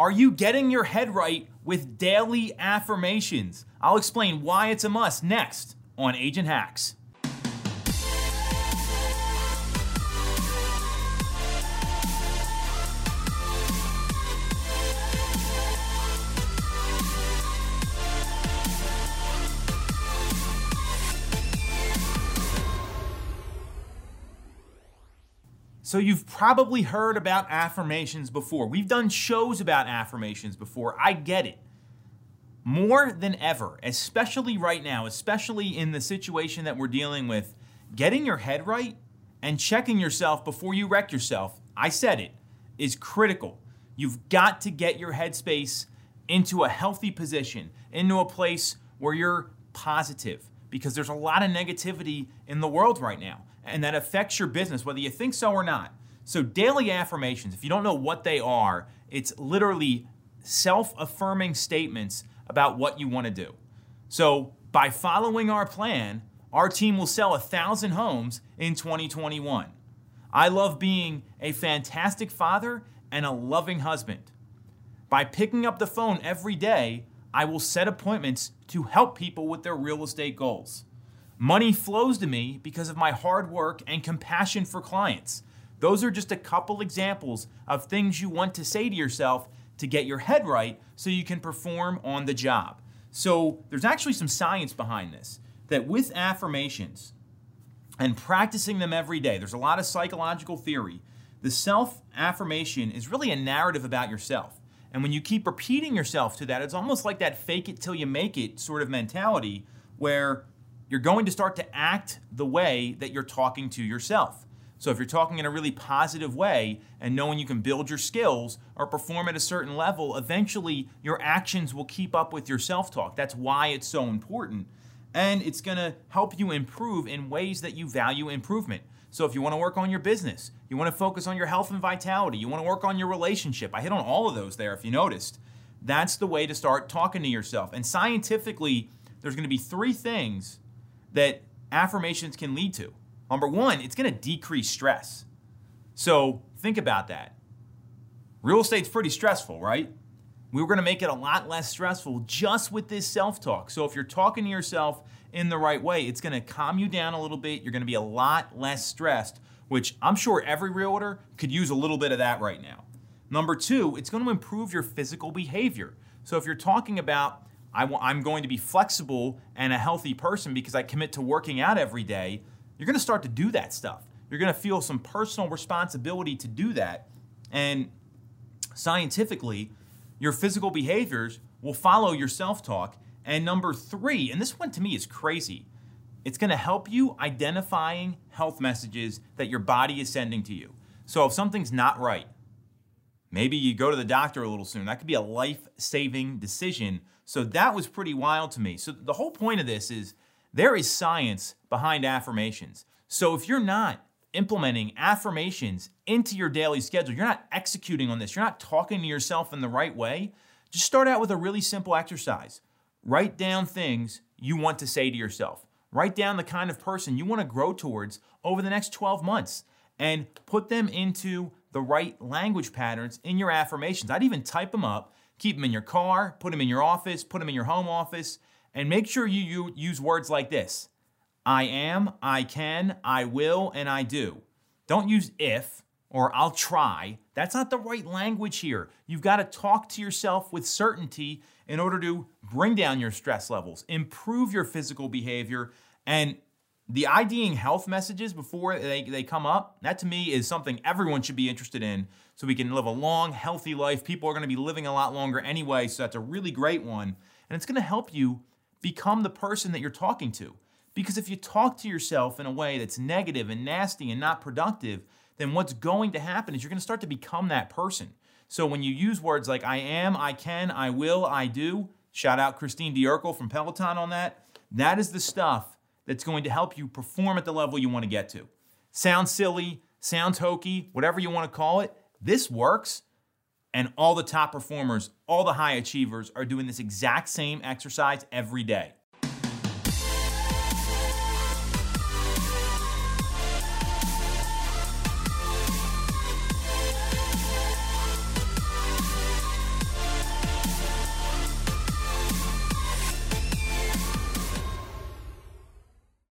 Are you getting your head right with daily affirmations? I'll explain why it's a must next on Agent Hacks. So, you've probably heard about affirmations before. We've done shows about affirmations before. I get it. More than ever, especially right now, especially in the situation that we're dealing with, getting your head right and checking yourself before you wreck yourself, I said it, is critical. You've got to get your headspace into a healthy position, into a place where you're positive, because there's a lot of negativity in the world right now and that affects your business, whether you think so or not. So, daily affirmations, if you don't know what they are, it's literally self affirming statements about what you want to do. So, by following our plan, our team will sell a thousand homes in 2021. I love being a fantastic father and a loving husband. By picking up the phone every day, I will set appointments to help people with their real estate goals. Money flows to me because of my hard work and compassion for clients. Those are just a couple examples of things you want to say to yourself to get your head right so you can perform on the job. So, there's actually some science behind this that with affirmations and practicing them every day, there's a lot of psychological theory. The self affirmation is really a narrative about yourself. And when you keep repeating yourself to that, it's almost like that fake it till you make it sort of mentality where you're going to start to act the way that you're talking to yourself. So if you're talking in a really positive way and knowing you can build your skills or perform at a certain level, eventually your actions will keep up with your self talk. That's why it's so important. And it's going to help you improve in ways that you value improvement. So if you want to work on your business, you want to focus on your health and vitality, you want to work on your relationship. I hit on all of those there if you noticed. That's the way to start talking to yourself. And scientifically, there's going to be three things that affirmations can lead to. Number one, it's going to decrease stress. So think about that. Real estate's pretty stressful, right? We were going to make it a lot less stressful just with this self talk. So if you're talking to yourself in the right way, it's going to calm you down a little bit. You're going to be a lot less stressed, which I'm sure every realtor could use a little bit of that right now. Number two, it's going to improve your physical behavior. So if you're talking about I am going to be flexible and a healthy person because I commit to working out every day, you're going to start to do that stuff. You're going to feel some personal responsibility to do that. And scientifically, your physical behaviors will follow your self talk. And number three, and this one to me is crazy, it's going to help you identifying health messages that your body is sending to you. So if something's not right, maybe you go to the doctor a little soon. That could be a life saving decision so that was pretty wild to me. So the whole point of this is there is science behind affirmations. So if you're not implementing affirmations into your daily schedule, you're not executing on this, you're not talking to yourself in the right way, just start out with a really simple exercise. Write down things you want to say to yourself. Write down the kind of person you want to grow towards over the next 12 months and put them into the right language patterns in your affirmations. I'd even type them up Keep them in your car, put them in your office, put them in your home office, and make sure you use words like this I am, I can, I will, and I do. Don't use if or I'll try. That's not the right language here. You've got to talk to yourself with certainty in order to bring down your stress levels, improve your physical behavior, and the IDing health messages before they, they come up, that to me is something everyone should be interested in so we can live a long, healthy life. People are going to be living a lot longer anyway, so that's a really great one. And it's going to help you become the person that you're talking to. Because if you talk to yourself in a way that's negative and nasty and not productive, then what's going to happen is you're going to start to become that person. So when you use words like I am, I can, I will, I do, shout out Christine D'Ercole from Peloton on that, that is the stuff that's going to help you perform at the level you want to get to. Sounds silly, sounds hokey, whatever you want to call it. This works. And all the top performers, all the high achievers are doing this exact same exercise every day.